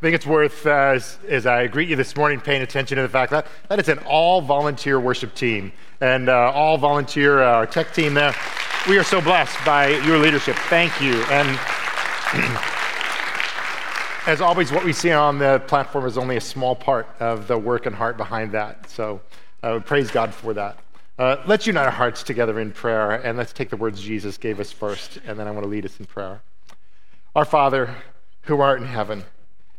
I think it's worth, uh, as, I greet you this morning, paying attention to the fact that, that it's an all volunteer worship team and uh, all volunteer, uh, our tech team there. We are so blessed by your leadership. Thank you. And as always, what we see on the platform is only a small part of the work and heart behind that. So uh, praise God for that. Uh, let's unite our hearts together in prayer and let's take the words Jesus gave us first, and then I want to lead us in prayer. Our Father, who art in heaven,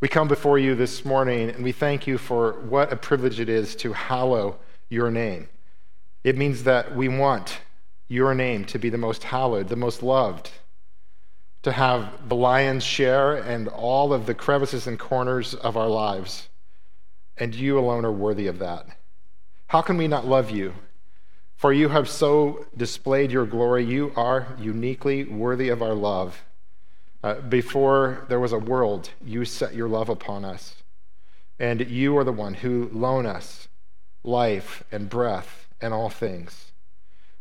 we come before you this morning and we thank you for what a privilege it is to hallow your name. It means that we want your name to be the most hallowed, the most loved, to have the lion's share and all of the crevices and corners of our lives. And you alone are worthy of that. How can we not love you? For you have so displayed your glory. You are uniquely worthy of our love. Uh, before there was a world, you set your love upon us. And you are the one who loan us life and breath and all things.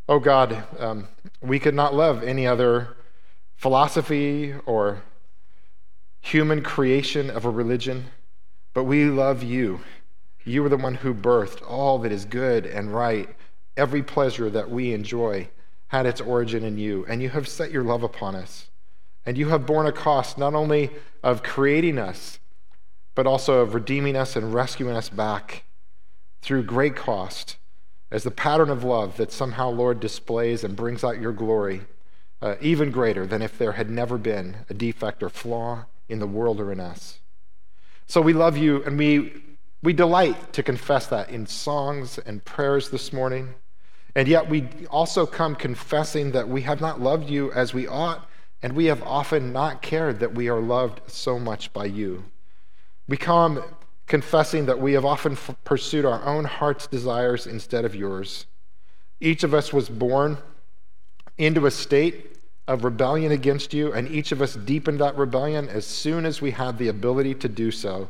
Oh God, um, we could not love any other philosophy or human creation of a religion, but we love you. You are the one who birthed all that is good and right. Every pleasure that we enjoy had its origin in you, and you have set your love upon us. And you have borne a cost not only of creating us, but also of redeeming us and rescuing us back through great cost as the pattern of love that somehow, Lord, displays and brings out your glory, uh, even greater than if there had never been a defect or flaw in the world or in us. So we love you and we, we delight to confess that in songs and prayers this morning. And yet we also come confessing that we have not loved you as we ought and we have often not cared that we are loved so much by you. We come confessing that we have often f- pursued our own heart's desires instead of yours. Each of us was born into a state of rebellion against you, and each of us deepened that rebellion as soon as we had the ability to do so.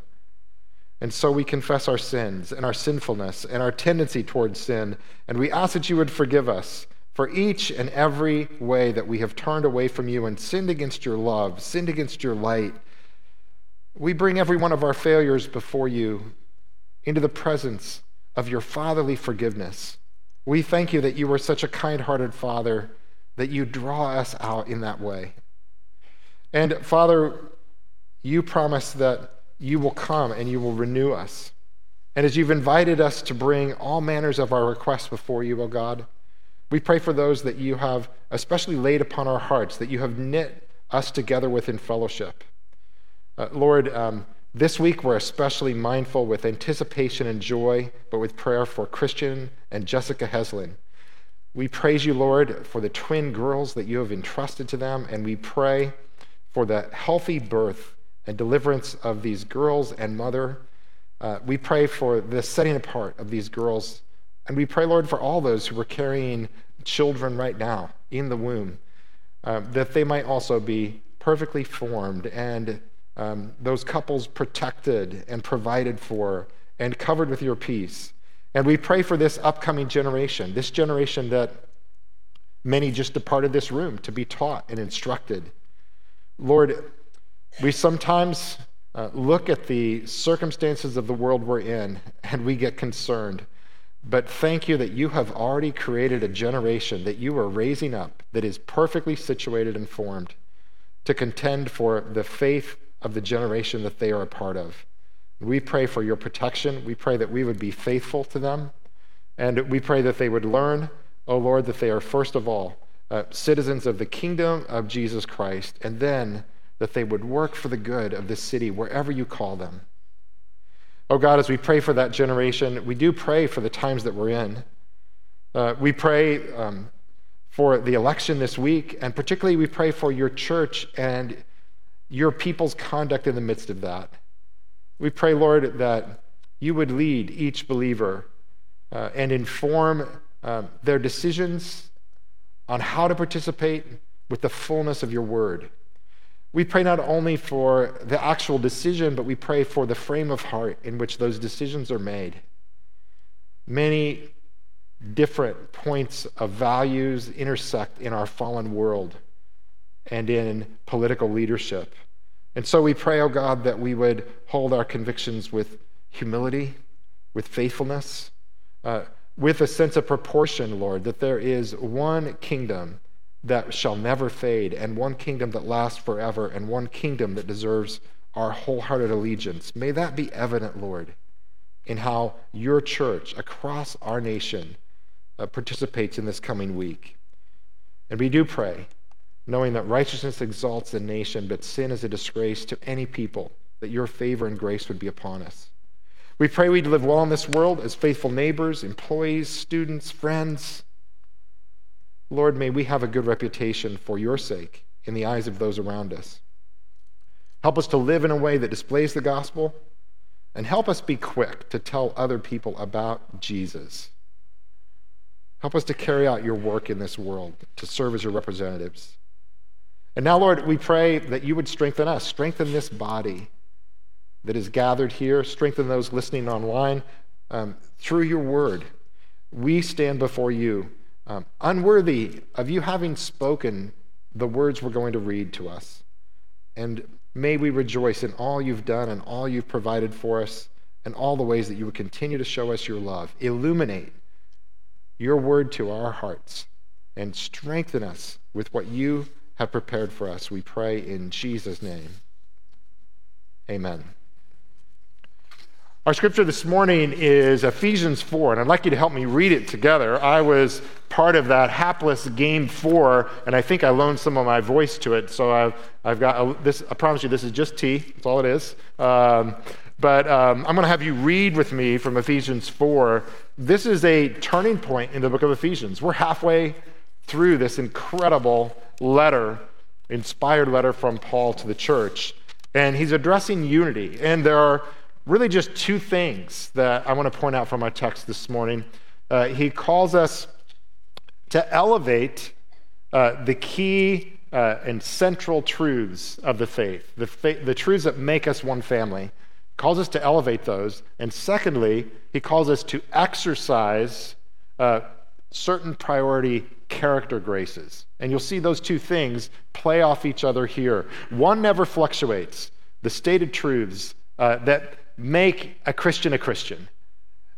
And so we confess our sins and our sinfulness and our tendency towards sin, and we ask that you would forgive us for each and every way that we have turned away from you and sinned against your love, sinned against your light, we bring every one of our failures before you into the presence of your fatherly forgiveness. We thank you that you are such a kind hearted Father that you draw us out in that way. And Father, you promise that you will come and you will renew us. And as you've invited us to bring all manners of our requests before you, O God, we pray for those that you have especially laid upon our hearts, that you have knit us together with in fellowship. Uh, Lord, um, this week we're especially mindful with anticipation and joy, but with prayer for Christian and Jessica Heslin. We praise you, Lord, for the twin girls that you have entrusted to them, and we pray for the healthy birth and deliverance of these girls and mother. Uh, we pray for the setting apart of these girls and we pray, Lord, for all those who are carrying children right now in the womb, uh, that they might also be perfectly formed and um, those couples protected and provided for and covered with your peace. And we pray for this upcoming generation, this generation that many just departed this room to be taught and instructed. Lord, we sometimes uh, look at the circumstances of the world we're in and we get concerned. But thank you that you have already created a generation that you are raising up that is perfectly situated and formed to contend for the faith of the generation that they are a part of. We pray for your protection. We pray that we would be faithful to them. And we pray that they would learn, oh Lord, that they are first of all uh, citizens of the kingdom of Jesus Christ, and then that they would work for the good of this city wherever you call them. Oh God, as we pray for that generation, we do pray for the times that we're in. Uh, we pray um, for the election this week, and particularly we pray for your church and your people's conduct in the midst of that. We pray, Lord, that you would lead each believer uh, and inform uh, their decisions on how to participate with the fullness of your word. We pray not only for the actual decision, but we pray for the frame of heart in which those decisions are made. Many different points of values intersect in our fallen world and in political leadership. And so we pray, oh God, that we would hold our convictions with humility, with faithfulness, uh, with a sense of proportion, Lord, that there is one kingdom that shall never fade, and one kingdom that lasts forever, and one kingdom that deserves our wholehearted allegiance. May that be evident, Lord, in how your church across our nation uh, participates in this coming week. And we do pray, knowing that righteousness exalts the nation, but sin is a disgrace to any people, that your favor and grace would be upon us. We pray we'd live well in this world as faithful neighbors, employees, students, friends. Lord, may we have a good reputation for your sake in the eyes of those around us. Help us to live in a way that displays the gospel, and help us be quick to tell other people about Jesus. Help us to carry out your work in this world, to serve as your representatives. And now, Lord, we pray that you would strengthen us, strengthen this body that is gathered here, strengthen those listening online um, through your word. We stand before you, um, unworthy of you having spoken the words we're going to read to us. And may we rejoice in all you've done and all you've provided for us and all the ways that you would continue to show us your love. Illuminate your word to our hearts and strengthen us with what you have prepared for us. We pray in Jesus' name. Amen. Our scripture this morning is Ephesians 4, and I'd like you to help me read it together. I was part of that hapless game four, and I think I loaned some of my voice to it. So I've, I've got a, this, I promise you, this is just tea. That's all it is. Um, but um, I'm going to have you read with me from Ephesians 4. This is a turning point in the book of Ephesians. We're halfway through this incredible letter, inspired letter from Paul to the church. And he's addressing unity. And there are really just two things that I want to point out from our text this morning. Uh, he calls us to elevate uh, the key uh, and central truths of the faith, the, fa- the truths that make us one family. calls us to elevate those. And secondly, he calls us to exercise uh, certain priority character graces. And you'll see those two things play off each other here. One never fluctuates. The stated truths uh, that make a Christian a Christian.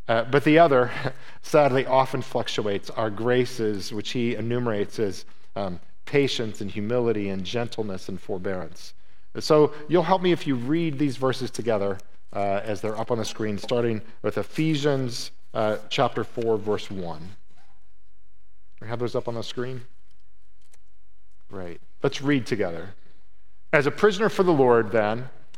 Uh, but the other, sadly, often fluctuates our graces, which he enumerates as um, patience and humility and gentleness and forbearance. So you'll help me if you read these verses together uh, as they're up on the screen, starting with Ephesians uh, chapter 4, verse 1. We have those up on the screen? Great. Let's read together. As a prisoner for the Lord, then,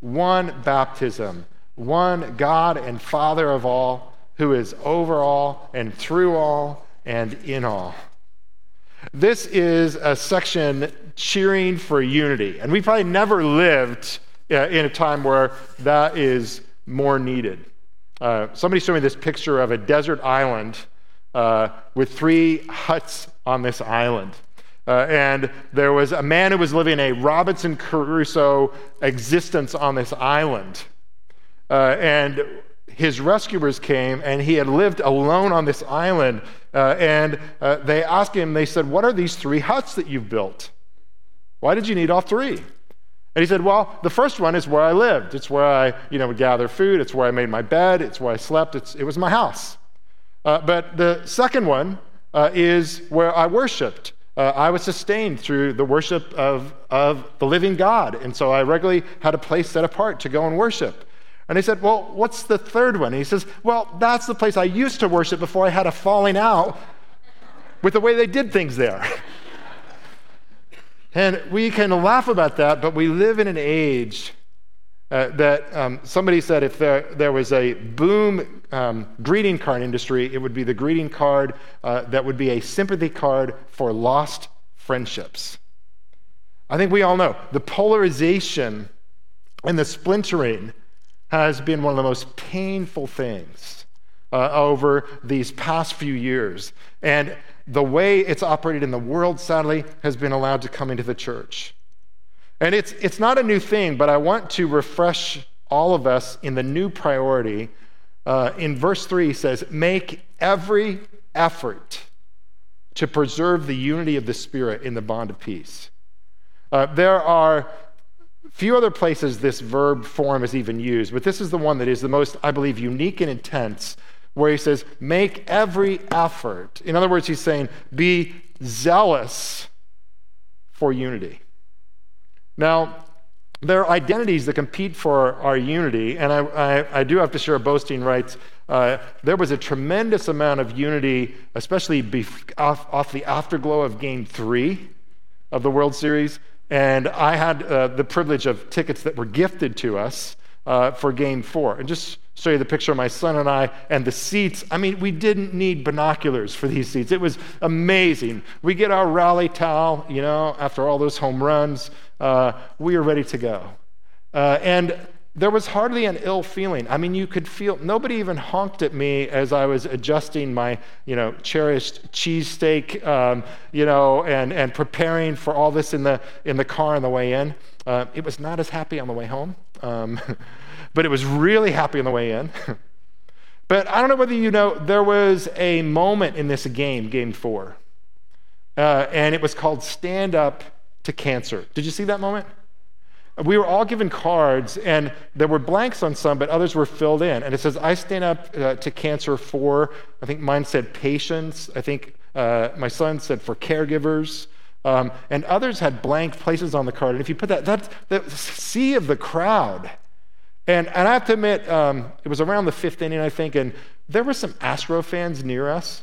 one baptism, one God and Father of all, who is over all and through all and in all. This is a section cheering for unity. And we probably never lived uh, in a time where that is more needed. Uh, somebody showed me this picture of a desert island uh, with three huts on this island. Uh, and there was a man who was living a Robinson Crusoe existence on this island. Uh, and his rescuers came, and he had lived alone on this island. Uh, and uh, they asked him, they said, What are these three huts that you've built? Why did you need all three? And he said, Well, the first one is where I lived. It's where I you know, would gather food. It's where I made my bed. It's where I slept. It's, it was my house. Uh, but the second one uh, is where I worshiped uh, I was sustained through the worship of, of the living God. And so I regularly had a place set apart to go and worship. And they said, Well, what's the third one? And he says, Well, that's the place I used to worship before I had a falling out with the way they did things there. and we can laugh about that, but we live in an age uh, that um, somebody said if there, there was a boom um, greeting card industry, it would be the greeting card uh, that would be a sympathy card for lost friendships. I think we all know the polarization and the splintering has been one of the most painful things uh, over these past few years. And the way it's operated in the world, sadly, has been allowed to come into the church. And it's, it's not a new thing, but I want to refresh all of us in the new priority. Uh, in verse 3, he says, Make every effort to preserve the unity of the Spirit in the bond of peace. Uh, there are few other places this verb form is even used, but this is the one that is the most, I believe, unique and intense, where he says, Make every effort. In other words, he's saying, Be zealous for unity. Now, there are identities that compete for our unity, and I, I, I do have to share boasting rights. Uh, there was a tremendous amount of unity, especially bef- off, off, the afterglow of Game Three of the World Series, and I had uh, the privilege of tickets that were gifted to us uh, for Game Four. And just show you the picture of my son and I and the seats. I mean, we didn't need binoculars for these seats. It was amazing. We get our rally towel, you know, after all those home runs, uh, we are ready to go. Uh, and there was hardly an ill feeling. I mean, you could feel, nobody even honked at me as I was adjusting my, you know, cherished cheesesteak, um, you know, and, and preparing for all this in the, in the car on the way in. Uh, it was not as happy on the way home. Um, but it was really happy on the way in. but I don't know whether you know, there was a moment in this game, game four, uh, and it was called Stand Up to Cancer. Did you see that moment? We were all given cards, and there were blanks on some, but others were filled in. And it says, I stand up uh, to cancer for, I think mine said patients. I think uh, my son said for caregivers. Um, and others had blank places on the card. And if you put that, that's the sea of the crowd and, and I have to admit, um, it was around the fifth inning, I think, and there were some Astro fans near us.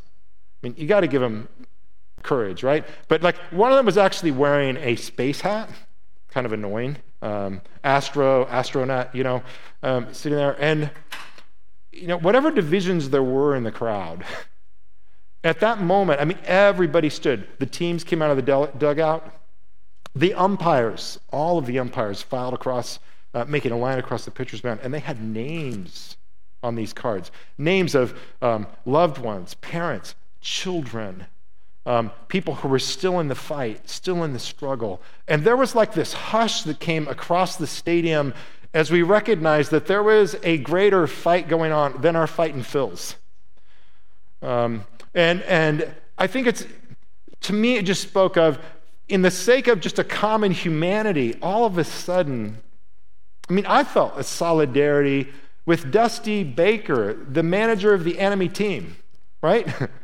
I mean, you got to give them courage, right? But like one of them was actually wearing a space hat, kind of annoying. Um, Astro, astronaut, you know, um, sitting there. And, you know, whatever divisions there were in the crowd, at that moment, I mean, everybody stood. The teams came out of the dugout. The umpires, all of the umpires filed across uh, making a line across the pitcher's mound, and they had names on these cards names of um, loved ones, parents, children, um, people who were still in the fight, still in the struggle. And there was like this hush that came across the stadium as we recognized that there was a greater fight going on than our fight in Phil's. Um, and, and I think it's, to me, it just spoke of, in the sake of just a common humanity, all of a sudden, I mean, I felt a solidarity with Dusty Baker, the manager of the enemy team, right?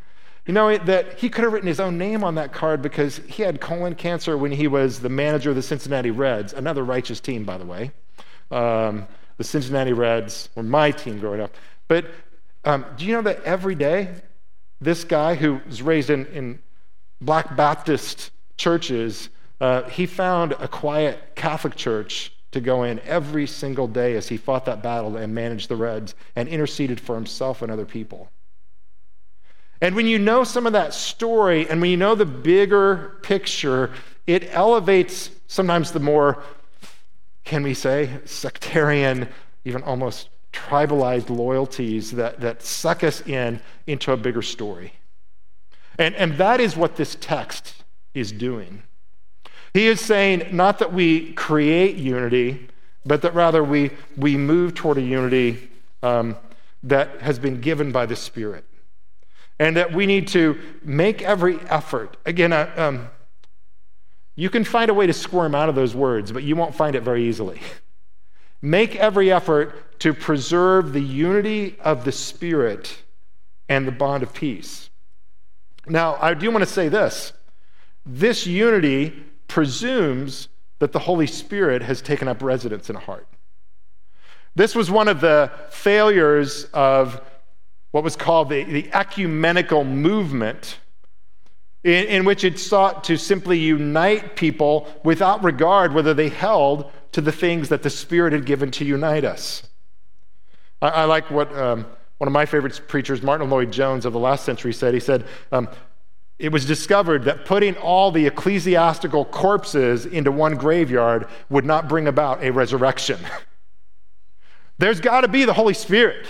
you know, that he could have written his own name on that card because he had colon cancer when he was the manager of the Cincinnati Reds, another righteous team, by the way. Um, the Cincinnati Reds were my team growing up. But um, do you know that every day, this guy who was raised in, in Black Baptist churches, uh, he found a quiet Catholic church to go in every single day as he fought that battle and managed the Reds and interceded for himself and other people. And when you know some of that story and when you know the bigger picture, it elevates sometimes the more, can we say, sectarian, even almost tribalized loyalties that, that suck us in into a bigger story. And, and that is what this text is doing. He is saying not that we create unity, but that rather we, we move toward a unity um, that has been given by the Spirit. And that we need to make every effort. Again, uh, um, you can find a way to squirm out of those words, but you won't find it very easily. Make every effort to preserve the unity of the Spirit and the bond of peace. Now, I do want to say this this unity presumes that the Holy Spirit has taken up residence in a heart. This was one of the failures of what was called the, the ecumenical movement, in, in which it sought to simply unite people without regard whether they held to the things that the Spirit had given to unite us. I, I like what um, one of my favorite preachers, Martyn Lloyd-Jones of the last century, said. He said, um, It was discovered that putting all the ecclesiastical corpses into one graveyard would not bring about a resurrection. There's got to be the Holy Spirit.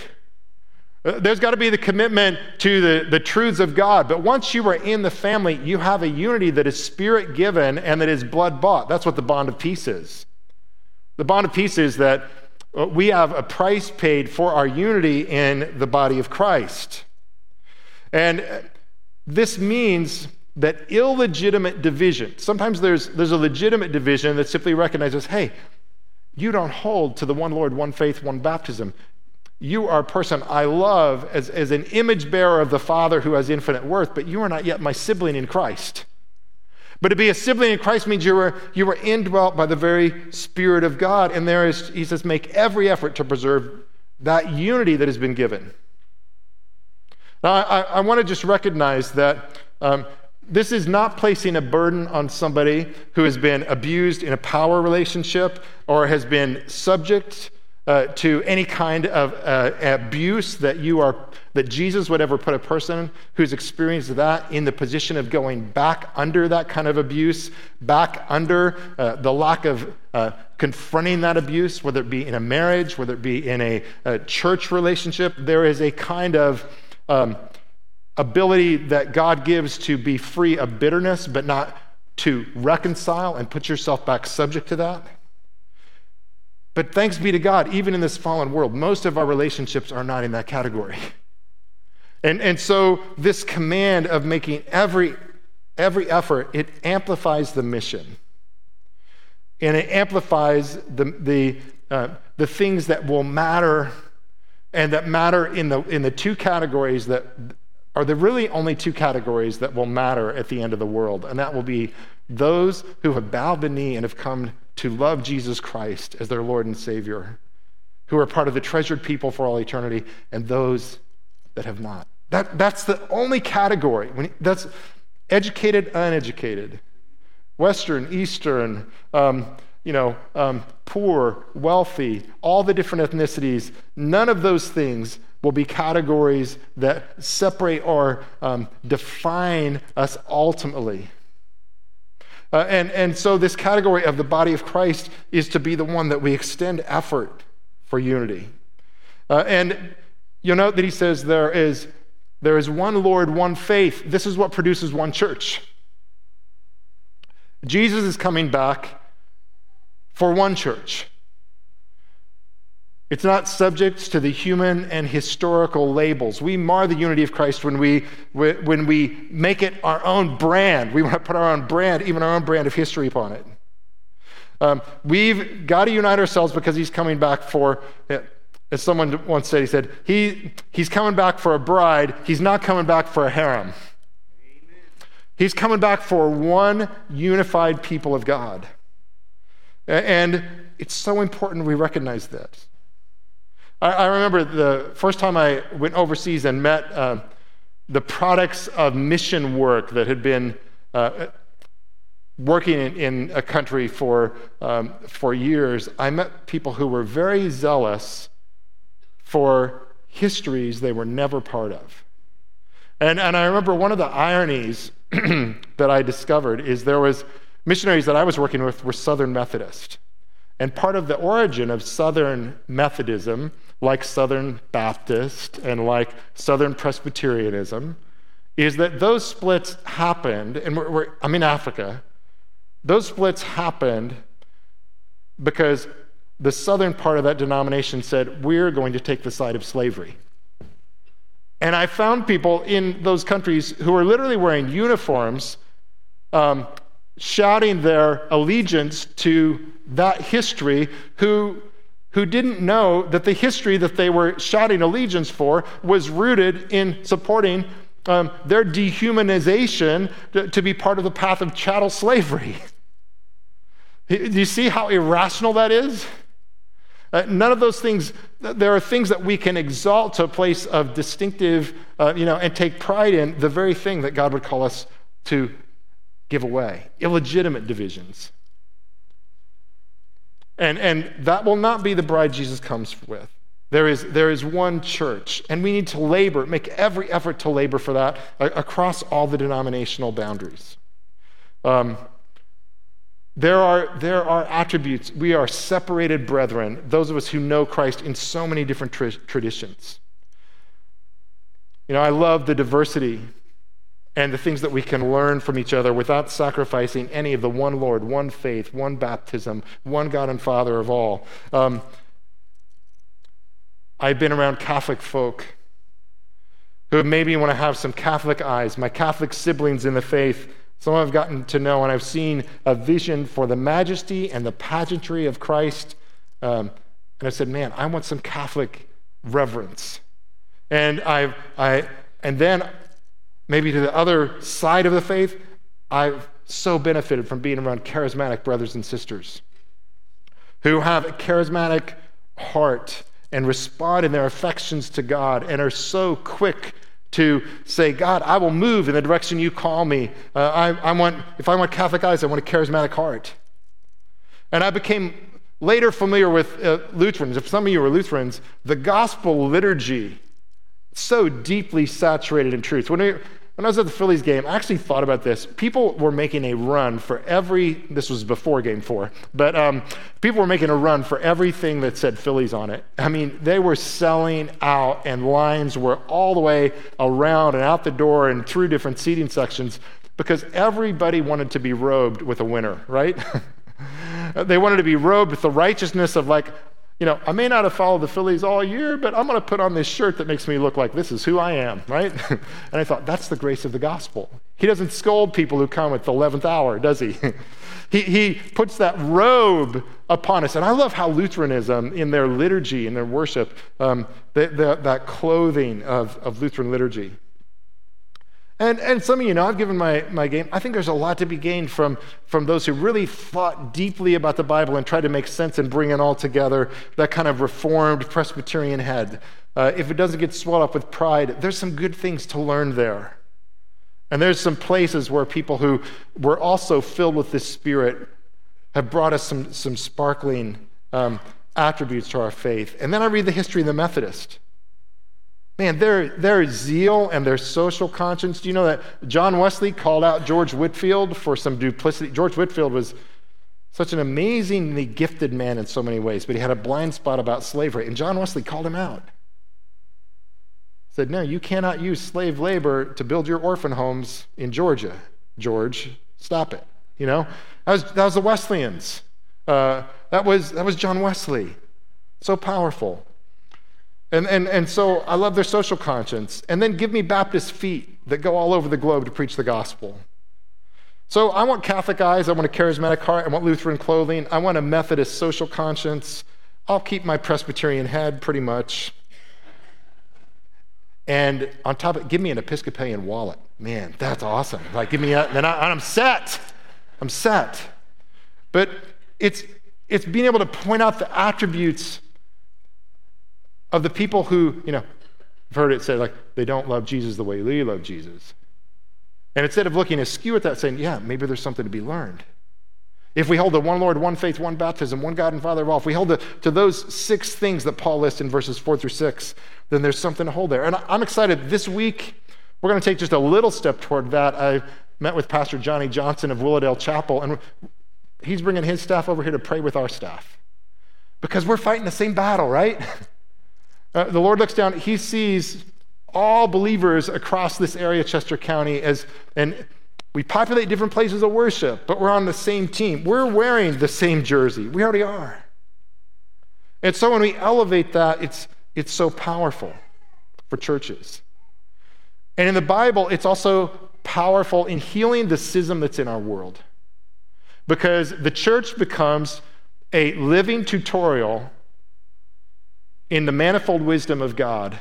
Uh, there's got to be the commitment to the, the truths of God. But once you are in the family, you have a unity that is spirit given and that is blood bought. That's what the bond of peace is. The bond of peace is that uh, we have a price paid for our unity in the body of Christ. And uh, this means that illegitimate division, sometimes there's, there's a legitimate division that simply recognizes hey, you don't hold to the one Lord, one faith, one baptism. You are a person I love as, as an image bearer of the Father who has infinite worth, but you are not yet my sibling in Christ. But to be a sibling in Christ means you were, you were indwelt by the very Spirit of God. And there is, he says, make every effort to preserve that unity that has been given. Now, I, I want to just recognize that um, this is not placing a burden on somebody who has been abused in a power relationship or has been subject uh, to any kind of uh, abuse that you are that jesus would ever put a person who's experienced that in the position of going back under that kind of abuse back under uh, the lack of uh, confronting that abuse whether it be in a marriage whether it be in a, a church relationship there is a kind of um, ability that god gives to be free of bitterness but not to reconcile and put yourself back subject to that but thanks be to God, even in this fallen world, most of our relationships are not in that category. And, and so, this command of making every, every effort, it amplifies the mission. And it amplifies the, the, uh, the things that will matter and that matter in the, in the two categories that are the really only two categories that will matter at the end of the world. And that will be those who have bowed the knee and have come to love Jesus Christ as their Lord and Savior, who are part of the treasured people for all eternity, and those that have not. That, that's the only category. When, that's educated, uneducated, Western, Eastern, um, you know, um, poor, wealthy, all the different ethnicities. None of those things will be categories that separate or um, define us ultimately. Uh, and, and so, this category of the body of Christ is to be the one that we extend effort for unity. Uh, and you'll note that he says there is, there is one Lord, one faith. This is what produces one church. Jesus is coming back for one church. It's not subject to the human and historical labels. We mar the unity of Christ when we, when we make it our own brand. We want to put our own brand, even our own brand of history upon it. Um, we've got to unite ourselves because he's coming back for, as someone once said, he said, he, he's coming back for a bride, he's not coming back for a harem. He's coming back for one unified people of God. And it's so important we recognize this. I, I remember the first time I went overseas and met uh, the products of mission work that had been uh, working in, in, a country for, um, for years. I met people who were very zealous for histories they were never part of. And, and I remember one of the ironies that I discovered is there was missionaries that I was working with were Southern Methodist. And part of the origin of Southern Methodism like Southern Baptist and like Southern Presbyterianism, is that those splits happened, and we're, we're, I'm in Africa, those splits happened because the southern part of that denomination said, We're going to take the side of slavery. And I found people in those countries who were literally wearing uniforms, um, shouting their allegiance to that history, who who didn't know that the history that they were shouting allegiance for was rooted in supporting um, their dehumanization to, to, be part of the path of chattel slavery. Do you see how irrational that is? Uh, none of those things, there are things that we can exalt to a place of distinctive, uh, you know, and take pride in the very thing that God would call us to give away illegitimate divisions. And, and that will not be the bride Jesus comes with. There is, there is one church, and we need to labor, make every effort to labor for that across all the denominational boundaries. Um, there are, there are attributes. We are separated brethren, those of us who know Christ in so many different tra- traditions. You know, I love the diversity and the things that we can learn from each other without sacrificing any of the one Lord, one faith, one baptism, one God and Father of all. Um, I've been around Catholic folk who maybe want to have some Catholic eyes, my Catholic siblings in the faith. Some I've gotten to know, and I've seen a vision for the majesty and the pageantry of Christ. Um, and I said, man, I want some Catholic reverence. And I've, I, and then maybe to the other side of the faith, I've so benefited from being around charismatic brothers and sisters who have a charismatic heart and respond in their affections to God and are so quick to say, God, I will move in the direction you call me. Uh, I, I want, if I want Catholic eyes, I want a charismatic heart. And I became later familiar with uh, Lutherans. If some of you are Lutherans, the gospel liturgy, so deeply saturated in truth. When we, when I was at the Phillies game, I actually thought about this. People were making a run for every, this was before game four, but um, people were making a run for everything that said Phillies on it. I mean, they were selling out, and lines were all the way around and out the door and through different seating sections because everybody wanted to be robed with a winner, right? they wanted to be robed with the righteousness of like you know, I may not have followed the Phillies all year, but I'm going to put on this shirt that makes me look like this is who I am, right? and I thought, that's the grace of the gospel. He doesn't scold people who come at the 11th hour, does he? he, he puts that robe upon us. And I love how Lutheranism, in their liturgy, in their worship, um, the, the, that clothing of, of Lutheran liturgy, and, and some of you know, I've given my, my game. I think there's a lot to be gained from, from those who really thought deeply about the Bible and tried to make sense and bring it all together, that kind of reformed Presbyterian head. Uh, if it doesn't get swelled up with pride, there's some good things to learn there. And there's some places where people who were also filled with this Spirit have brought us some, some sparkling um, attributes to our faith. And then I read the history of the Methodist. Man, their, their zeal and their social conscience. Do you know that John Wesley called out George Whitefield for some duplicity? George Whitefield was such an amazingly gifted man in so many ways, but he had a blind spot about slavery. And John Wesley called him out. Said, No, you cannot use slave labor to build your orphan homes in Georgia. George, stop it. You know, that was, that was the Wesleyans. Uh, that, was, that was John Wesley. So powerful. And, and, and so I love their social conscience. And then give me Baptist feet that go all over the globe to preach the gospel. So I want Catholic eyes. I want a charismatic heart. I want Lutheran clothing. I want a Methodist social conscience. I'll keep my Presbyterian head pretty much. And on top of it, give me an Episcopalian wallet. Man, that's awesome. Like, give me a, and, I, I'm set. I'm set. But it's, it's being able to point out the attributes of the people who, you know, I've heard it said, like, they don't love Jesus the way we love Jesus. And instead of looking askew at that, saying, yeah, maybe there's something to be learned. If we hold the one Lord, one faith, one baptism, one God and Father of all, if we hold the, to those six things that Paul lists in verses four through six, then there's something to hold there. And I'm excited. This week, we're going to take just a little step toward that. I met with Pastor Johnny Johnson of Willowdale Chapel, and he's bringing his staff over here to pray with our staff because we're fighting the same battle, right? Uh, the Lord looks down, he sees all believers across this area, Chester County, as, and we populate different places of worship, but we're on the same team. We're wearing the same jersey. We already are. And so when we elevate that, it's, it's so powerful for churches. And in the Bible, it's also powerful in healing the schism that's in our world. Because the church becomes a living tutorial in the manifold wisdom of God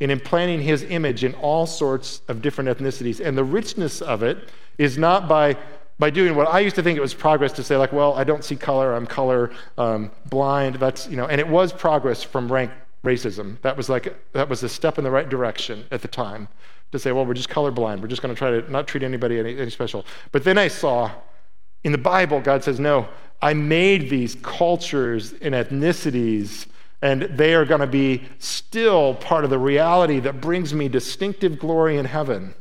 in implanting his image in all sorts of different ethnicities. And the richness of it is not by by doing what I used to think it was progress to say, like, well, I don't see color, I'm color um, blind. That's, you know, and it was progress from rank racism. That was like, that was a step in the right direction at the time to say, well, we're just colorblind. We're just going to try to not treat anybody any, any special. But then I saw in the Bible, God says, no, I made these cultures and ethnicities and they are going to be still part of the reality that brings me distinctive glory in heaven.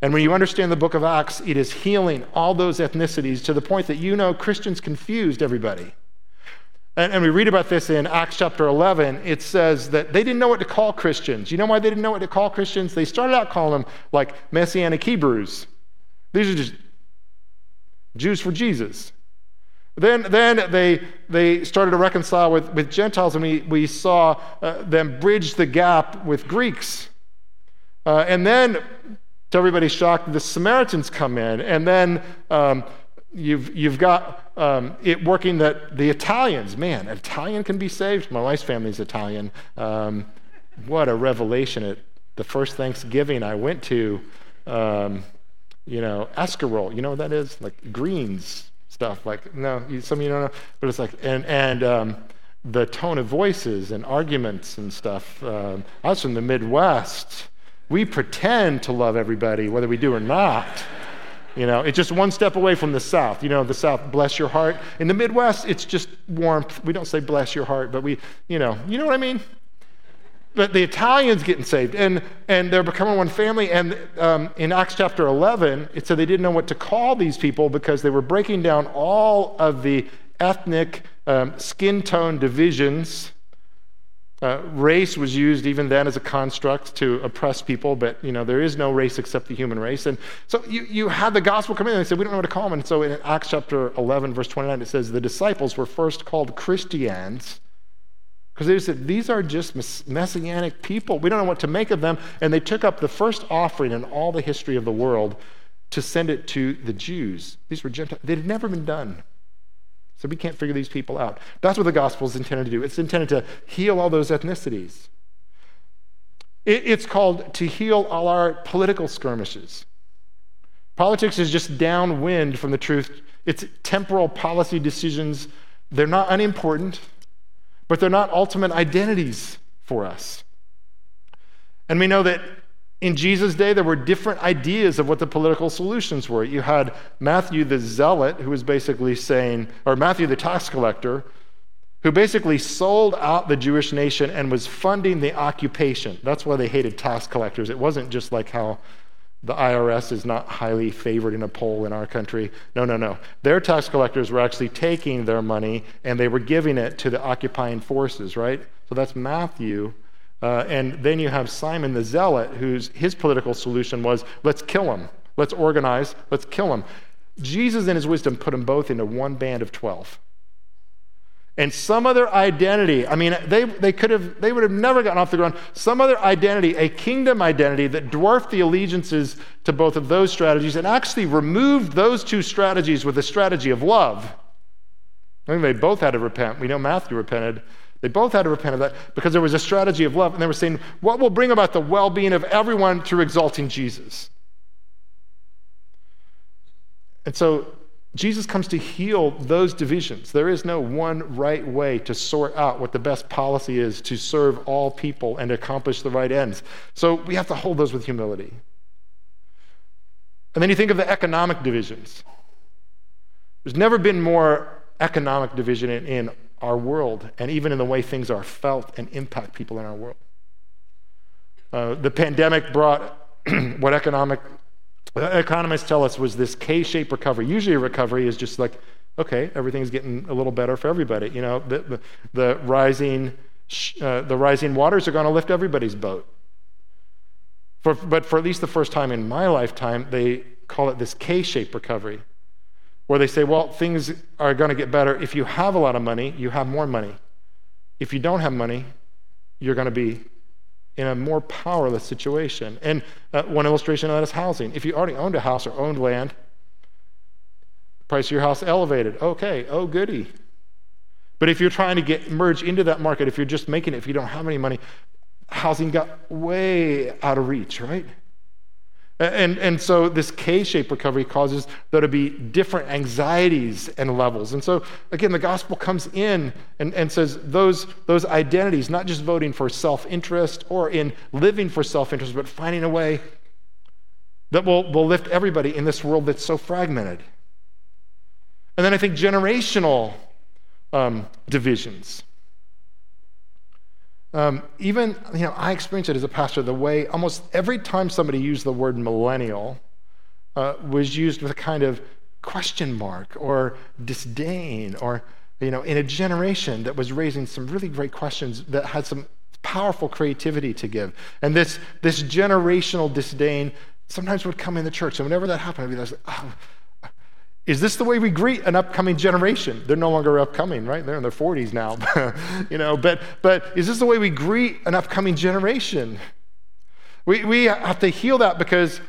And when you understand the book of Acts, it is healing all those ethnicities to the point that you know Christians confused everybody. And, and, we read about this in Acts chapter 11. It says that they didn't know what to call Christians. You know why they didn't know what to call Christians? They started out calling them like Messianic Hebrews. These are just Jews for Jesus. Then, then they, they started to reconcile with, with Gentiles, and we, we saw uh, them bridge the gap with Greeks. Uh, and then to everybody's shock, the Samaritans come in, and then um, you've, you've got um, it working that the Italians, man, Italian can be saved. My wife's family is Italian. Um, what a revelation at the first Thanksgiving I went to. Um, you know, escarole, you know what that is? Like greens stuff. Like, no, some of you don't know, but it's like, and, and um, the tone of voices and arguments and stuff. Um, I was from the Midwest. We pretend to love everybody, whether we do or not. You know, it's just one step away from the South. You know, the South, bless your heart. In the Midwest, it's just warmth. We don't say bless your heart, but we, you know, you know what I mean? But the Italians getting saved, and, and they're becoming one family. And um, in Acts chapter 11, it said they didn't know what to call these people because they were breaking down all of the ethnic um, skin tone divisions uh, race was used even then as a construct to oppress people, but you know there is no race except the human race. And so you, you had the gospel come in, and they said we don't know what to call them. And so in Acts chapter 11, verse 29, it says the disciples were first called Christians because they said these are just messianic people. We don't know what to make of them, and they took up the first offering in all the history of the world to send it to the Jews. These were Gentiles. They had never been done. So we can't figure these people out. That's what the gospel is intended to do. It's intended to heal all those ethnicities. it's called to heal all our political skirmishes. Politics is just downwind from the truth. It's temporal policy decisions. They're not unimportant, but they're not ultimate identities for us. And we know that in Jesus' day, there were different ideas of what the political solutions were. You had Matthew the zealot, who was basically saying, or Matthew the tax collector, who basically sold out the Jewish nation and was funding the occupation. That's why they hated tax collectors. It wasn't just like how the IRS is not highly favored in a poll in our country. No, no, no. Their tax collectors were actually taking their money and they were giving it to the occupying forces, right? So that's Matthew uh, and then you have Simon the Zealot, whose his political solution was let's kill him, let's organize, let's kill him. Jesus, in his wisdom, put them both into one band of 12. And some other identity, I mean, they, they could have, they would have never gotten off the ground. Some other identity, a kingdom identity that dwarfed the allegiances to both of those strategies and actually removed those two strategies with a strategy of love. I mean, they both had to repent. We know Matthew repented. They both had to repent of that because there was a strategy of love, and they were saying, What will bring about the well being of everyone through exalting Jesus? And so Jesus comes to heal those divisions. There is no one right way to sort out what the best policy is to serve all people and accomplish the right ends. So we have to hold those with humility. And then you think of the economic divisions. There's never been more economic division in, in our world and even in the way things are felt and impact people in our world. Uh, the pandemic brought what economic economists tell us was this K-shaped recovery. Usually, a recovery is just like, okay, everything's getting a little better for everybody. You know, the, the, the rising uh, the rising waters are going to lift everybody's boat. For, but for at least the first time in my lifetime, they call it this K-shaped recovery where they say, well, things are going to get better. If you have a lot of money, you have more money. If you don't have money, you're going to be in a more powerless situation. And uh, one illustration of that is housing. If you already owned a house or owned land, price of your house elevated. Okay, oh goody. But if you're trying to get merge into that market, if you're just making it, if you don't have any money, housing got way out of reach, right? And, and so this K shaped recovery causes there to be different anxieties and levels. And so, again, the gospel comes in and, and says those, those identities, not just voting for self interest or in living for self interest, but finding a way that will, will lift everybody in this world that's so fragmented. And then I think generational um, divisions. Um, even, you know, I experienced it as a pastor the way almost every time somebody used the word millennial uh, was used with a kind of question mark or disdain or, you know, in a generation that was raising some really great questions that had some powerful creativity to give. And this, this generational disdain sometimes would come in the church. And whenever that happened, I'd be like, oh, is this the way we greet an upcoming generation? They're no longer upcoming, right? They're in their 40s now. you know, but but is this the way we greet an upcoming generation? We we have to heal that because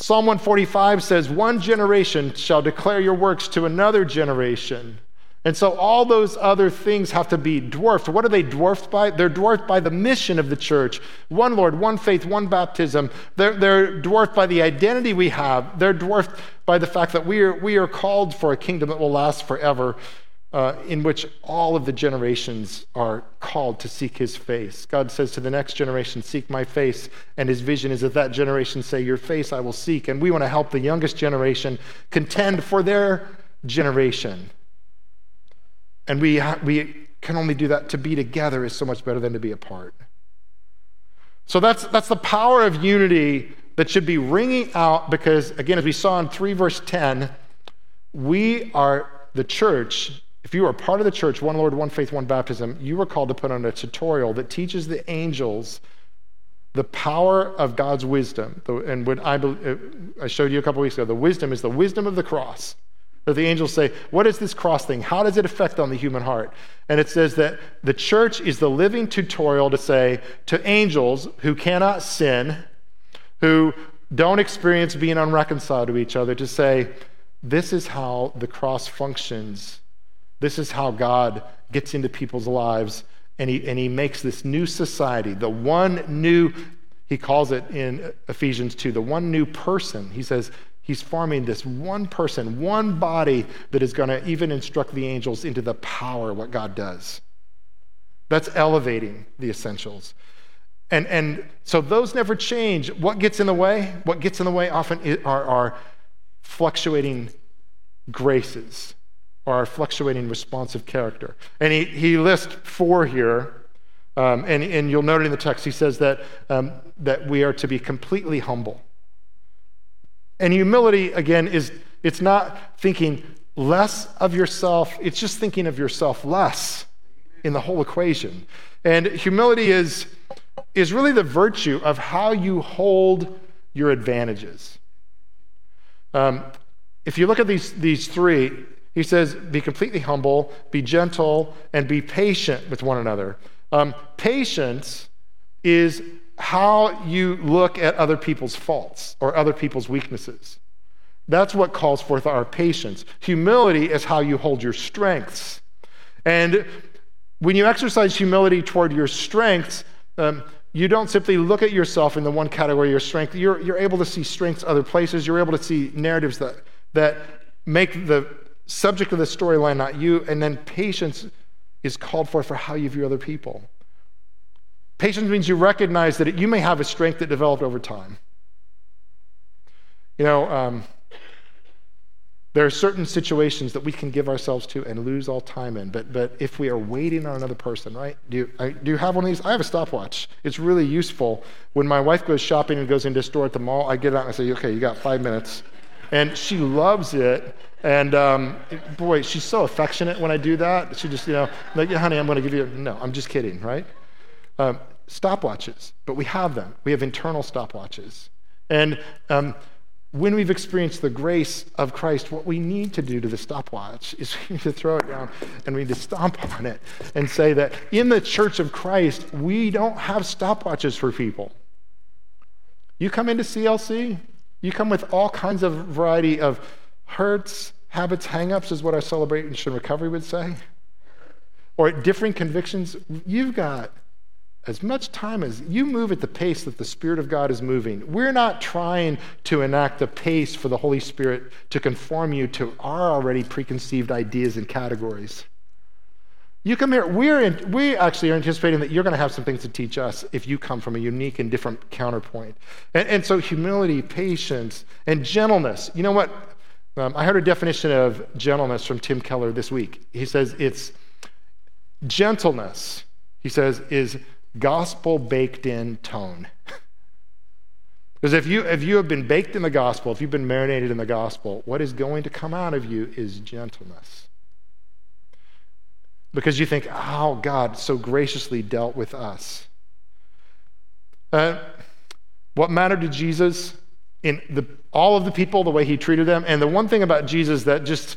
Psalm 145 says, One generation shall declare your works to another generation. And so all those other things have to be dwarfed. What are they dwarfed by? They're dwarfed by the mission of the church one Lord, one faith, one baptism. They're, they're dwarfed by the identity we have. They're dwarfed by the fact that we are, we are called for a kingdom that will last forever, uh, in which all of the generations are called to seek his face. God says to the next generation, Seek my face. And his vision is that that generation say, Your face I will seek. And we want to help the youngest generation contend for their generation. And we, we can only do that. To be together is so much better than to be apart. So that's, that's the power of unity that should be ringing out because, again, as we saw in 3 verse 10, we are the church. If you are part of the church, one Lord, one faith, one baptism, you are called to put on a tutorial that teaches the angels the power of God's wisdom. And when I, uh, I showed you a couple weeks ago, the wisdom is the wisdom of the cross. That the angels say, What is this cross thing? How does it affect on the human heart? And it says that the church is the living tutorial to say to angels who cannot sin, who don't experience being unreconciled to each other, to say, This is how the cross functions. This is how God gets into people's lives. And he, and he makes this new society, the one new, he calls it in Ephesians 2, the one new person. He says, He's forming this one person, one body that is going to even instruct the angels into the power what God does. That's elevating the essentials. And, and so those never change. What gets in the way? What gets in the way often are, are fluctuating graces or our fluctuating responsive character. And he, he lists four here. Um, and, and you'll note in the text, he says that, um, that we are to be completely humble. And humility, again, is it's not thinking less of yourself, it's just thinking of yourself less in the whole equation. And humility is, is really the virtue of how you hold your advantages. Um, if you look at these, these three, he says, be completely humble, be gentle, and be patient with one another. Um, patience is how you look at other people's faults or other people's weaknesses. That's what calls forth our patience. Humility is how you hold your strengths. And when you exercise humility toward your strengths, um, you don't simply look at yourself in the one category of your strength. You're, you're able to see strengths other places. You're able to see narratives that, that make the subject of the storyline not you. And then patience is called for for how you view other people. Patience means you recognize that you may have a strength that developed over time. You know, um, there are certain situations that we can give ourselves to and lose all time in, but, but if we are waiting on another person, right? Do you, I, do you have one of these? I have a stopwatch. It's really useful. When my wife goes shopping and goes into a store at the mall, I get out and I say, okay, you got five minutes. And she loves it. And um, boy, she's so affectionate when I do that. She just, you know, like, honey, I'm going to give you, no, I'm just kidding, right? Um, stopwatches, but we have them. We have internal stopwatches. And um, when we've experienced the grace of Christ, what we need to do to the stopwatch is we need to throw it down and we need to stomp on it and say that in the church of Christ, we don't have stopwatches for people. You come into CLC, you come with all kinds of variety of hurts, habits, hangups, is what our Celebrate Recovery would say, or differing convictions. You've got as much time as you move at the pace that the Spirit of God is moving. We're not trying to enact a pace for the Holy Spirit to conform you to our already preconceived ideas and categories. You come here, we're in, we actually are anticipating that you're going to have some things to teach us if you come from a unique and different counterpoint. And, and so, humility, patience, and gentleness. You know what? Um, I heard a definition of gentleness from Tim Keller this week. He says it's gentleness, he says, is gospel baked in tone. Because if you, if you have been baked in the gospel, if you've been marinated in the gospel, what is going to come out of you is gentleness. Because you think, oh, God so graciously dealt with us. Uh, what mattered to Jesus in the, all of the people, the way he treated them. And the one thing about Jesus that just,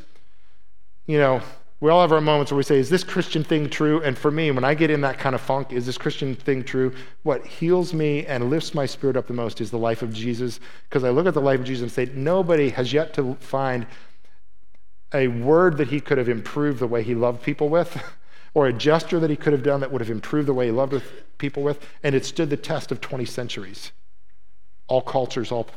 you know, we all have our moments where we say, Is this Christian thing true? And for me, when I get in that kind of funk, is this Christian thing true? What heals me and lifts my spirit up the most is the life of Jesus. Because I look at the life of Jesus and say, Nobody has yet to find a word that he could have improved the way he loved people with, or a gesture that he could have done that would have improved the way he loved people with. And it stood the test of 20 centuries. All cultures, all,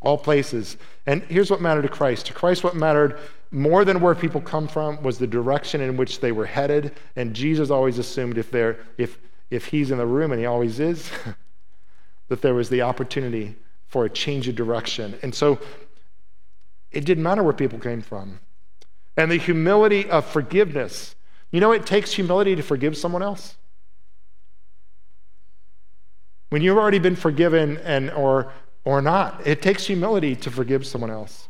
all places. And here's what mattered to Christ. To Christ, what mattered more than where people come from was the direction in which they were headed. And Jesus always assumed if, they're, if, if he's in the room, and he always is, that there was the opportunity for a change of direction. And so it didn't matter where people came from. And the humility of forgiveness. You know, it takes humility to forgive someone else. When you've already been forgiven and or or not, it takes humility to forgive someone else.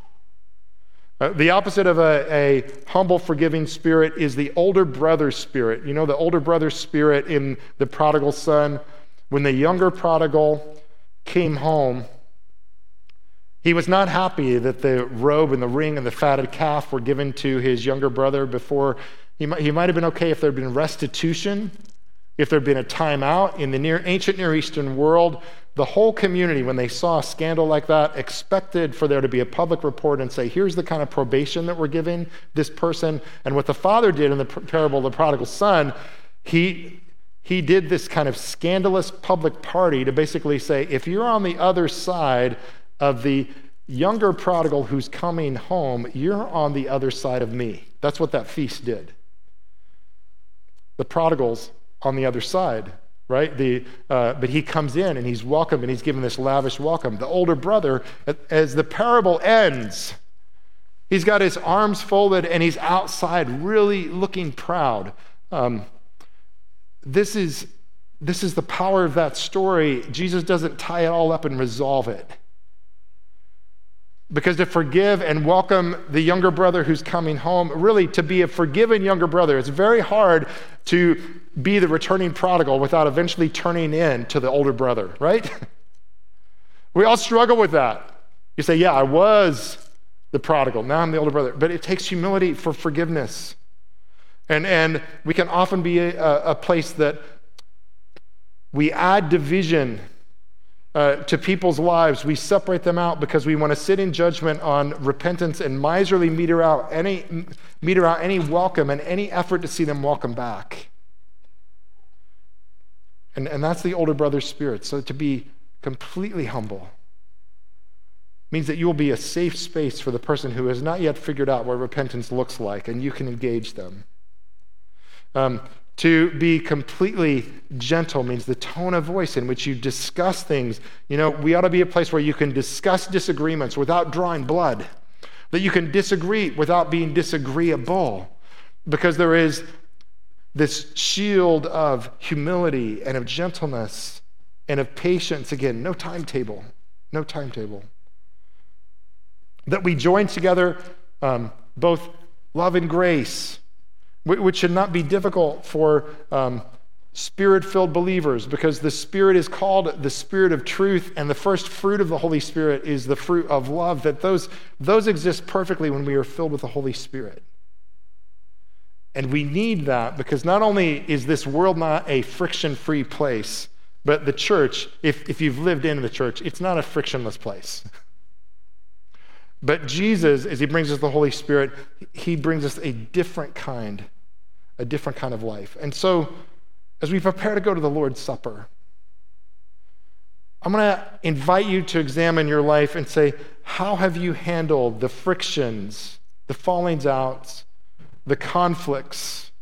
Uh, the opposite of a, a, humble, forgiving spirit is the older brother spirit. You know, the older brother spirit in the prodigal son, when the younger prodigal came home, he was not happy that the robe and the ring and the fatted calf were given to his younger brother before. He might, he might have been okay if there had been restitution, if there had been a timeout. In the near, ancient Near Eastern world, the whole community, when they saw a scandal like that, expected for there to be a public report and say, here's the kind of probation that we're giving this person. And what the father did in the parable of the prodigal son, he, he did this kind of scandalous public party to basically say, if you're on the other side of the younger prodigal who's coming home, you're on the other side of me. That's what that feast did. The prodigal's on the other side right? The, uh, but he comes in and he's welcome and he's given this lavish welcome. The older brother, as the parable ends, he's got his arms folded and he's outside, really looking proud. Um, this is this is the power of that story. Jesus doesn't tie it all up and resolve it. Because to forgive and welcome the younger brother who's coming home, really to be a forgiven younger brother, it's very hard to be the returning prodigal without eventually turning in to the older brother, right? we all struggle with that. You say, Yeah, I was the prodigal, now I'm the older brother. But it takes humility for forgiveness. And, and we can often be a, a place that we add division uh, to people's lives, we separate them out because we want to sit in judgment on repentance and miserly meter out any, meter out any welcome and any effort to see them welcome back. And, and that's the older brother's spirit. So to be completely humble means that you will be a safe space for the person who has not yet figured out what repentance looks like, and you can engage them. Um, to be completely gentle means the tone of voice in which you discuss things. You know, we ought to be a place where you can discuss disagreements without drawing blood, that you can disagree without being disagreeable, because there is this shield of humility and of gentleness and of patience. Again, no timetable, no timetable. That we join together um, both love and grace which should not be difficult for um, spirit filled believers because the Spirit is called the Spirit of truth, and the first fruit of the Holy Spirit is the fruit of love, that those, those exist perfectly when we are filled with the Holy Spirit. And we need that because not only is this world not a friction free place, but the church, if, if you've lived in the church, it's not a frictionless place. But Jesus, as he brings us the Holy Spirit, he brings us a different kind, a different kind of life. And so as we prepare to go to the Lord's Supper, I'm going to invite you to examine your life and say, how have you handled the frictions, the fallings out, the conflicts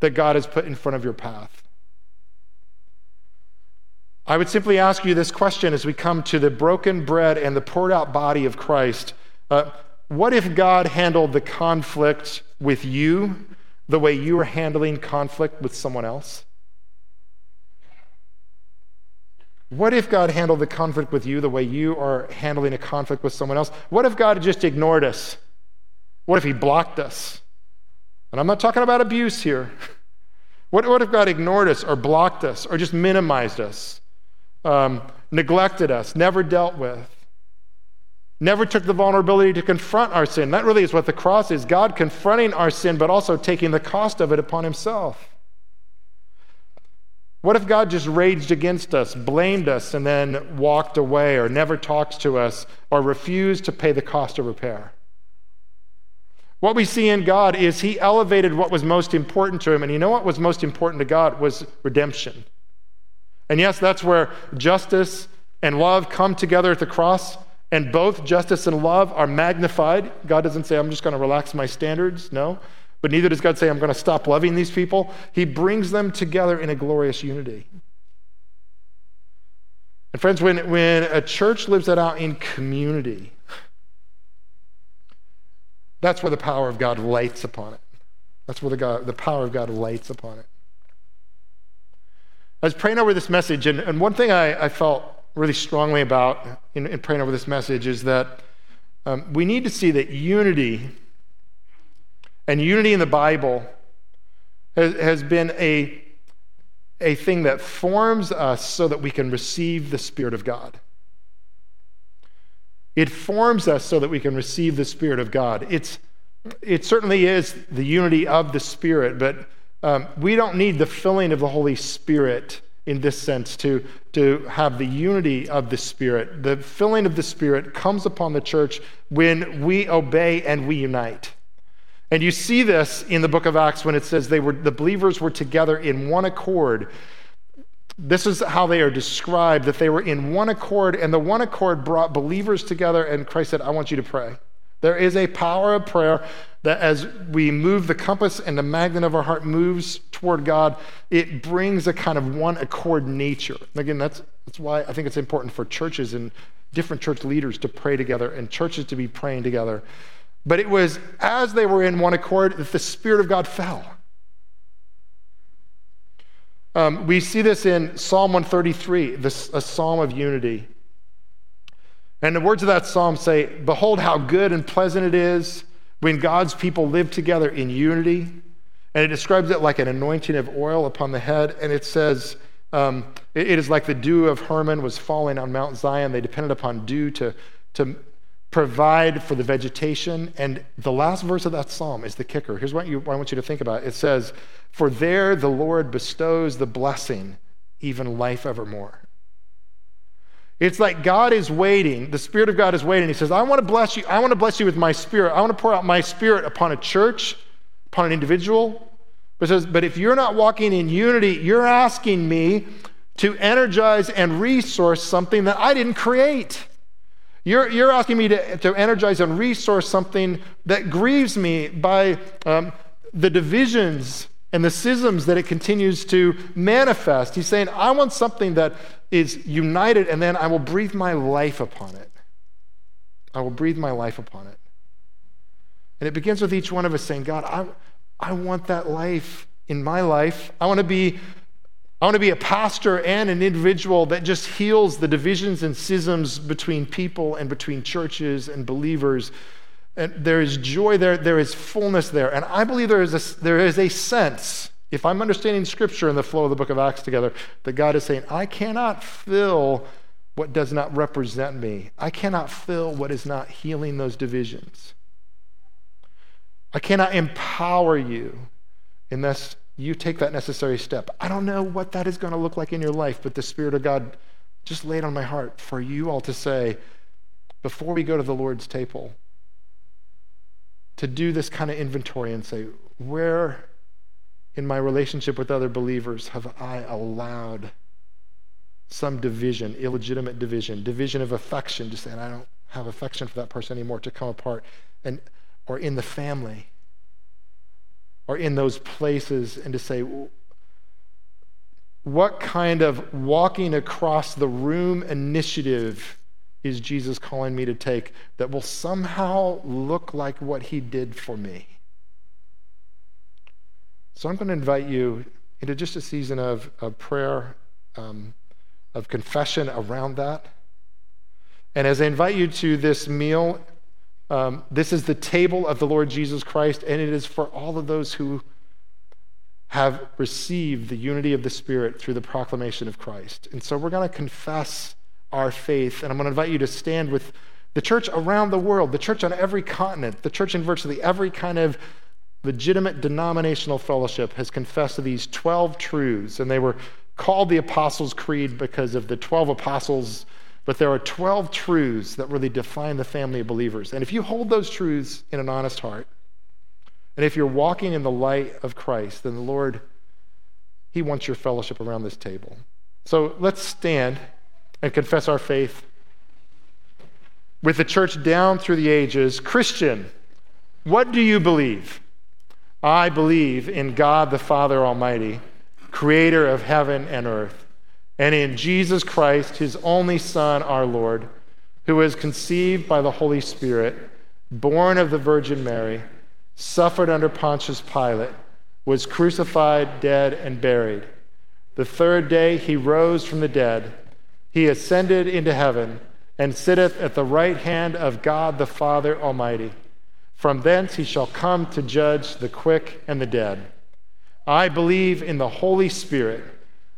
that God has put in front of your path? I would simply ask you this question as we come to the broken bread and the poured out body of Christ. Uh, what if God handled the conflict with you the way you are handling conflict with someone else? What if God handled the conflict with you the way you are handling a conflict with someone else? What if God just ignored us? What if He blocked us? And I'm not talking about abuse here. What, what if God ignored us or blocked us or just minimized us, um, neglected us, never dealt with? Never took the vulnerability to confront our sin. That really is what the cross is God confronting our sin, but also taking the cost of it upon himself. What if God just raged against us, blamed us, and then walked away, or never talks to us, or refused to pay the cost of repair? What we see in God is He elevated what was most important to Him. And you know what was most important to God was redemption. And yes, that's where justice and love come together at the cross. And both justice and love are magnified. God doesn't say, I'm just going to relax my standards. No. But neither does God say, I'm going to stop loving these people. He brings them together in a glorious unity. And friends, when, when a church lives that out in community, that's where the power of God lights upon it. That's where the, God, the power of God lights upon it. I was praying over this message, and, and one thing I, I felt really strongly about in, in praying over this message is that um, we need to see that unity and unity in the Bible has, has been a, a thing that forms us so that we can receive the Spirit of God. It forms us so that we can receive the Spirit of God. It's, it certainly is the unity of the Spirit, but um, we don't need the filling of the Holy Spirit in this sense to, to have the unity of the Spirit. The filling of the Spirit comes upon the church when we obey and we unite. And you see this in the book of Acts when it says they were the believers were together in one accord. This is how they are described that they were in one accord, and the one accord brought believers together, and Christ said, I want you to pray. There is a power of prayer that as we move the compass and the magnet of our heart moves toward God, it brings a kind of one accord nature. Again, that's, that's why I think it's important for churches and different church leaders to pray together and churches to be praying together. But it was as they were in one accord that the Spirit of God fell. Um, we see this in Psalm 133, this, a psalm of unity. And the words of that psalm say, Behold, how good and pleasant it is when God's people live together in unity. And it describes it like an anointing of oil upon the head. And it says, um, it, it is like the dew of Hermon was falling on Mount Zion. They depended upon dew to, to provide for the vegetation. And the last verse of that psalm is the kicker. Here's what, you, what I want you to think about it says, For there the Lord bestows the blessing, even life evermore. It's like God is waiting, the Spirit of God is waiting. He says, I want to bless you. I want to bless you with my Spirit. I want to pour out my Spirit upon a church, upon an individual. But says, but if you're not walking in unity, you're asking me to energize and resource something that I didn't create. You're, you're asking me to, to energize and resource something that grieves me by um, the divisions and the schisms that it continues to manifest. He's saying, I want something that is united, and then I will breathe my life upon it. I will breathe my life upon it. And it begins with each one of us saying, God, I, I want that life in my life. I want to be. I want to be a pastor and an individual that just heals the divisions and schisms between people and between churches and believers and there is joy there, there is fullness there. And I believe there is a, there is a sense, if I'm understanding scripture and the flow of the book of Acts together, that God is saying, I cannot fill what does not represent me. I cannot fill what is not healing those divisions. I cannot empower you unless you take that necessary step. I don't know what that is going to look like in your life, but the Spirit of God just laid on my heart for you all to say, before we go to the Lord's table, to do this kind of inventory and say, where, in my relationship with other believers have I allowed some division, illegitimate division, division of affection, just saying I don't have affection for that person anymore to come apart, and or in the family, or in those places, and to say, what kind of walking across the room initiative is Jesus calling me to take that will somehow look like what he did for me? So I'm going to invite you into just a season of, of prayer, um, of confession around that. And as I invite you to this meal, um, this is the table of the Lord Jesus Christ, and it is for all of those who have received the unity of the Spirit through the proclamation of Christ. And so we're going to confess our faith, and I'm going to invite you to stand with the church around the world, the church on every continent, the church in virtually every kind of legitimate denominational fellowship has confessed to these 12 truths, and they were called the Apostles' Creed because of the 12 apostles, but there are 12 truths that really define the family of believers. And if you hold those truths in an honest heart, and if you're walking in the light of Christ, then the Lord, He wants your fellowship around this table. So let's stand and confess our faith with the church down through the ages. Christian, what do you believe? I believe in God the Father Almighty, creator of heaven and earth, and in Jesus Christ, his only Son, our Lord, who was conceived by the Holy Spirit, born of the Virgin Mary, suffered under Pontius Pilate, was crucified, dead, and buried. The third day he rose from the dead. He ascended into heaven and sitteth at the right hand of God the Father Almighty. From thence he shall come to judge the quick and the dead. I believe in the Holy Spirit,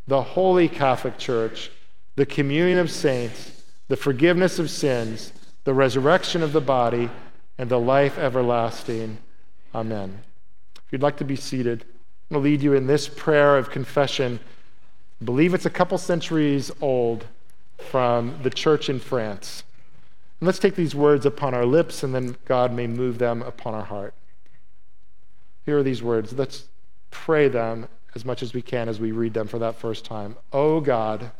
the holy Catholic Church, the communion of saints, the forgiveness of sins, the resurrection of the body, and the life everlasting. Amen. If you'd like to be seated, I'm going to lead you in this prayer of confession. I believe it's a couple centuries old from the church in France. And let's take these words upon our lips, and then God may move them upon our heart. Here are these words. Let's pray them as much as we can as we read them for that first time. O God,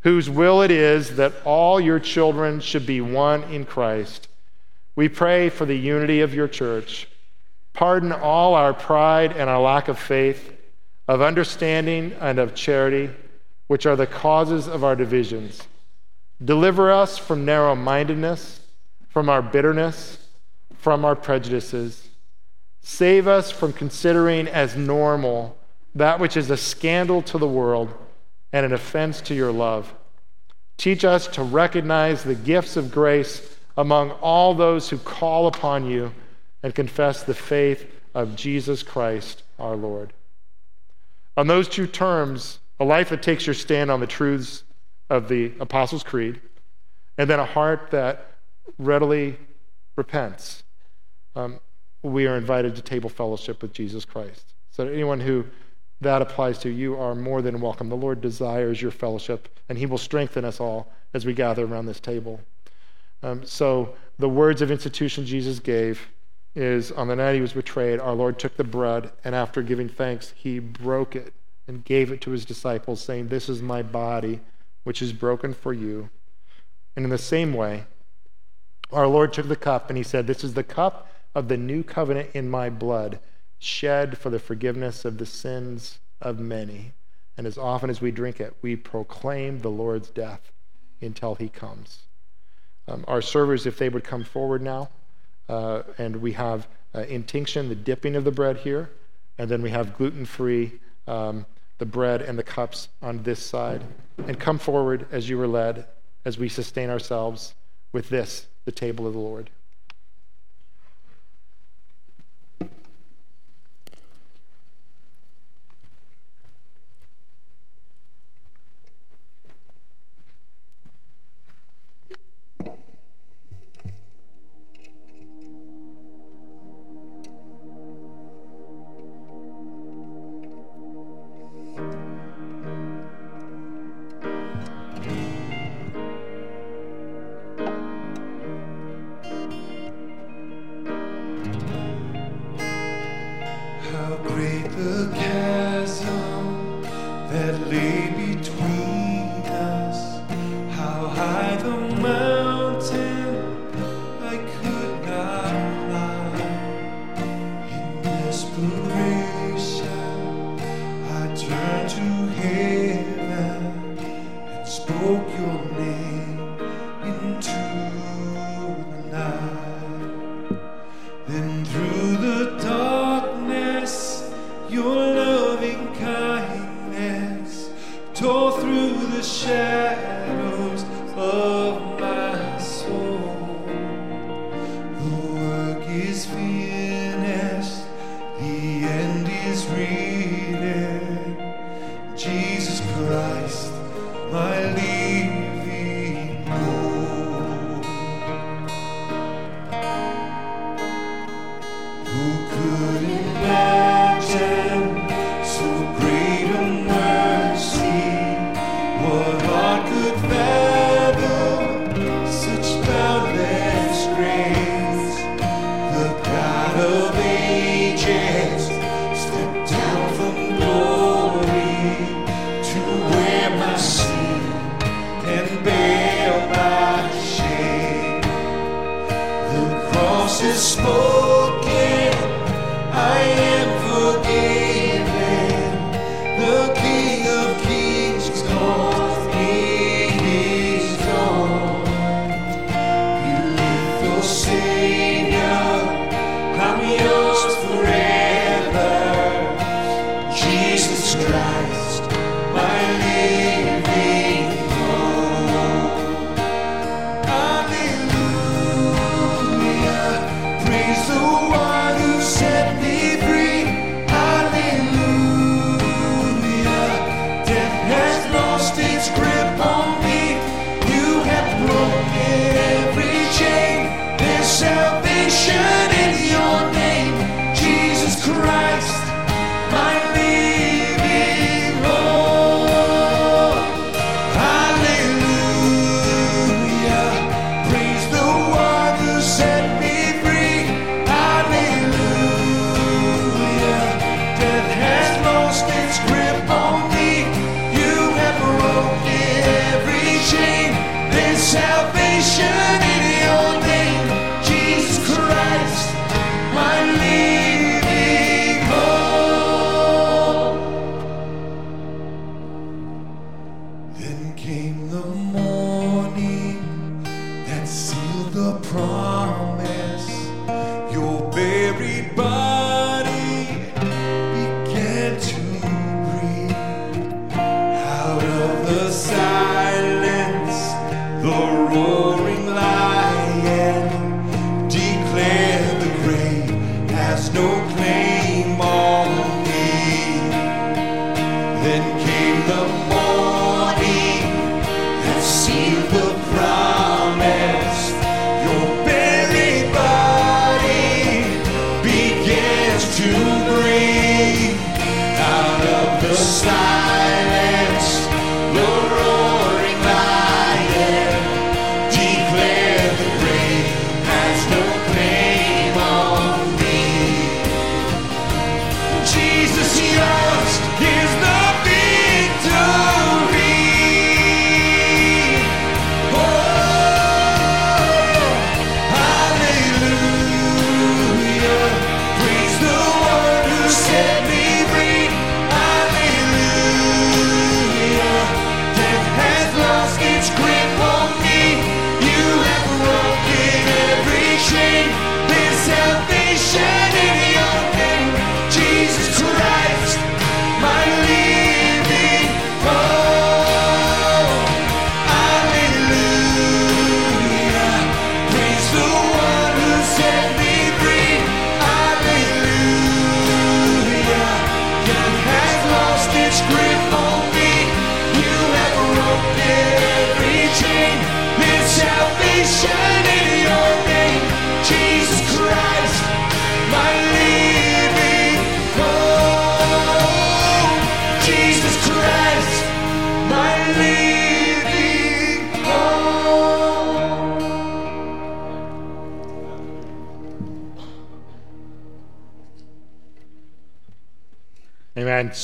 whose will it is that all your children should be one in Christ, we pray for the unity of your church. Pardon all our pride and our lack of faith, of understanding and of charity, which are the causes of our divisions Deliver us from narrow mindedness, from our bitterness, from our prejudices. Save us from considering as normal that which is a scandal to the world and an offense to your love. Teach us to recognize the gifts of grace among all those who call upon you and confess the faith of Jesus Christ our Lord. On those two terms, a life that takes your stand on the truths of the Apostles' Creed, and then a heart that readily repents. Um, we are invited to table fellowship with Jesus Christ. So, anyone who that applies to, you are more than welcome. The Lord desires your fellowship, and He will strengthen us all as we gather around this table. Um, so, the words of institution Jesus gave is on the night he was betrayed, our Lord took the bread, and after giving thanks, he broke it and gave it to his disciples, saying, This is my body which is broken for you. And in the same way, our Lord took the cup and he said, This is the cup of the new covenant in my blood, shed for the forgiveness of the sins of many. And as often as we drink it, we proclaim the Lord's death until he comes. Um, our servers, if they would come forward now, uh, and we have uh, intinction, the dipping of the bread here, and then we have gluten free um, the bread and the cups on this side. And come forward as you were led, as we sustain ourselves with this, the table of the Lord.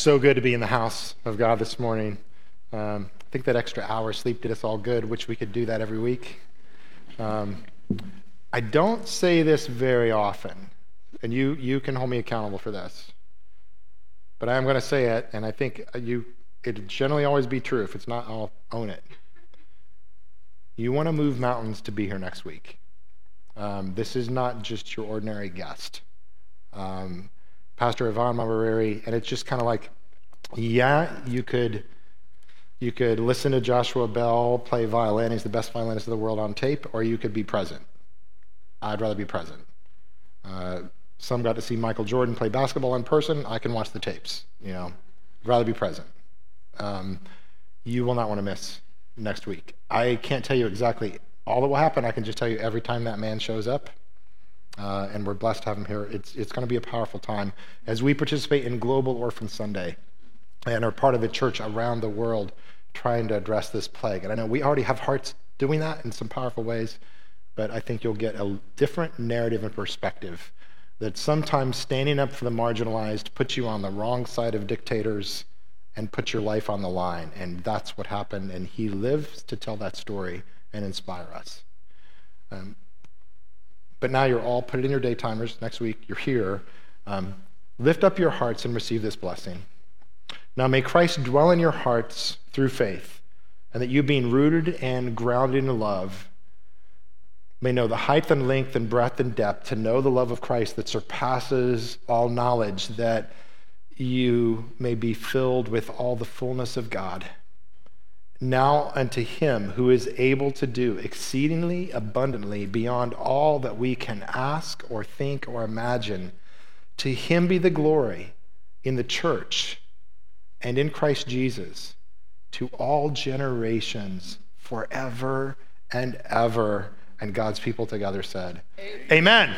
So good to be in the house of God this morning. Um, I think that extra hour sleep did us all good, which we could do that every week. Um, I don't say this very often, and you, you can hold me accountable for this. But I am going to say it, and I think you it generally always be true. If it's not, I'll own it. You want to move mountains to be here next week. Um, this is not just your ordinary guest. Um, Pastor Ivan Mavareri, and it's just kind of like, yeah, you could you could listen to Joshua Bell play violin. He's the best violinist in the world on tape, or you could be present. I'd rather be present. Uh, some got to see Michael Jordan play basketball in person. I can watch the tapes. You know, I'd rather be present. Um, you will not want to miss next week. I can't tell you exactly all that will happen. I can just tell you every time that man shows up, uh, and we're blessed to have him here. It's, it's going to be a powerful time as we participate in Global Orphan Sunday and are part of a church around the world trying to address this plague. And I know we already have hearts doing that in some powerful ways, but I think you'll get a different narrative and perspective that sometimes standing up for the marginalized puts you on the wrong side of dictators and puts your life on the line. And that's what happened. And he lives to tell that story and inspire us. Um, but now you're all put it in your day timers. Next week, you're here. Um, lift up your hearts and receive this blessing. Now, may Christ dwell in your hearts through faith, and that you, being rooted and grounded in love, may know the height and length and breadth and depth to know the love of Christ that surpasses all knowledge, that you may be filled with all the fullness of God. Now unto him who is able to do exceedingly abundantly beyond all that we can ask or think or imagine, to him be the glory in the church and in Christ Jesus to all generations forever and ever. And God's people together said, Amen. Amen.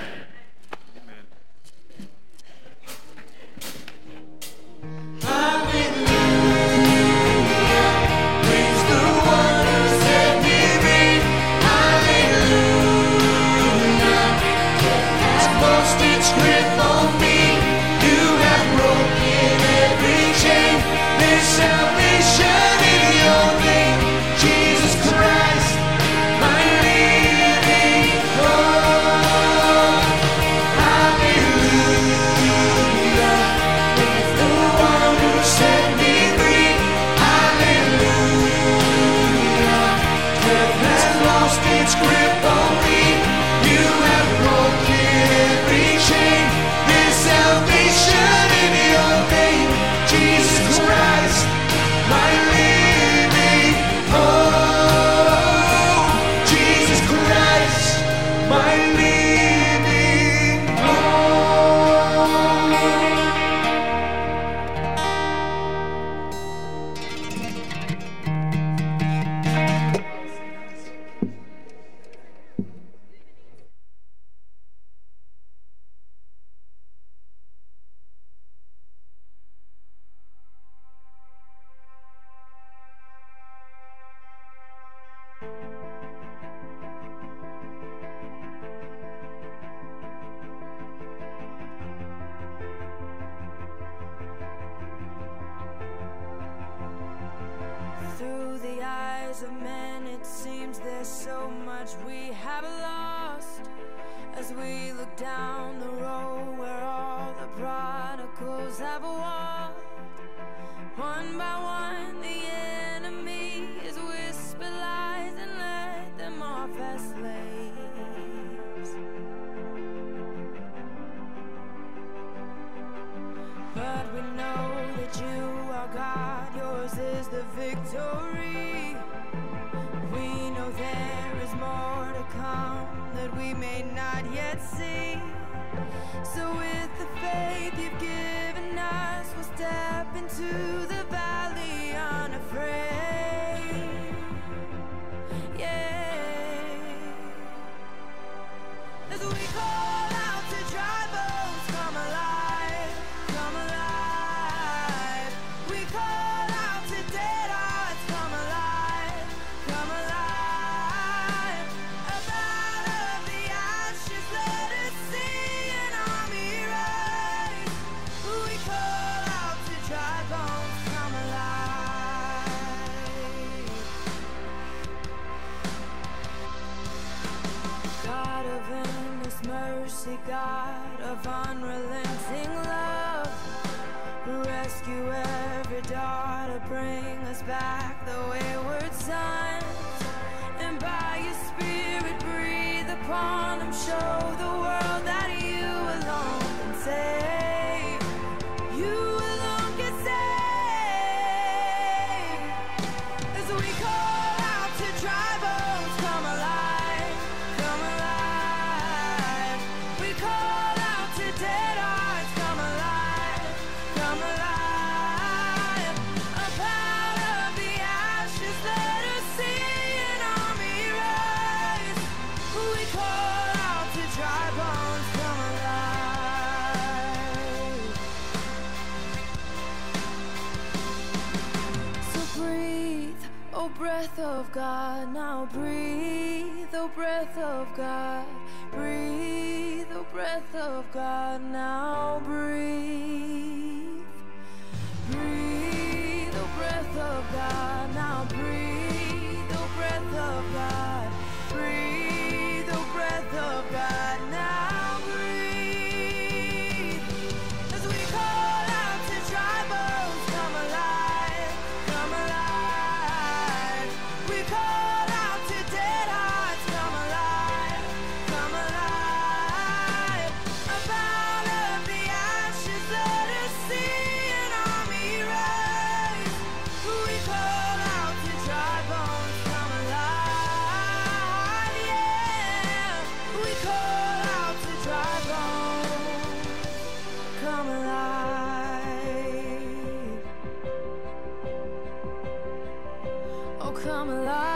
come alive.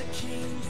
a king,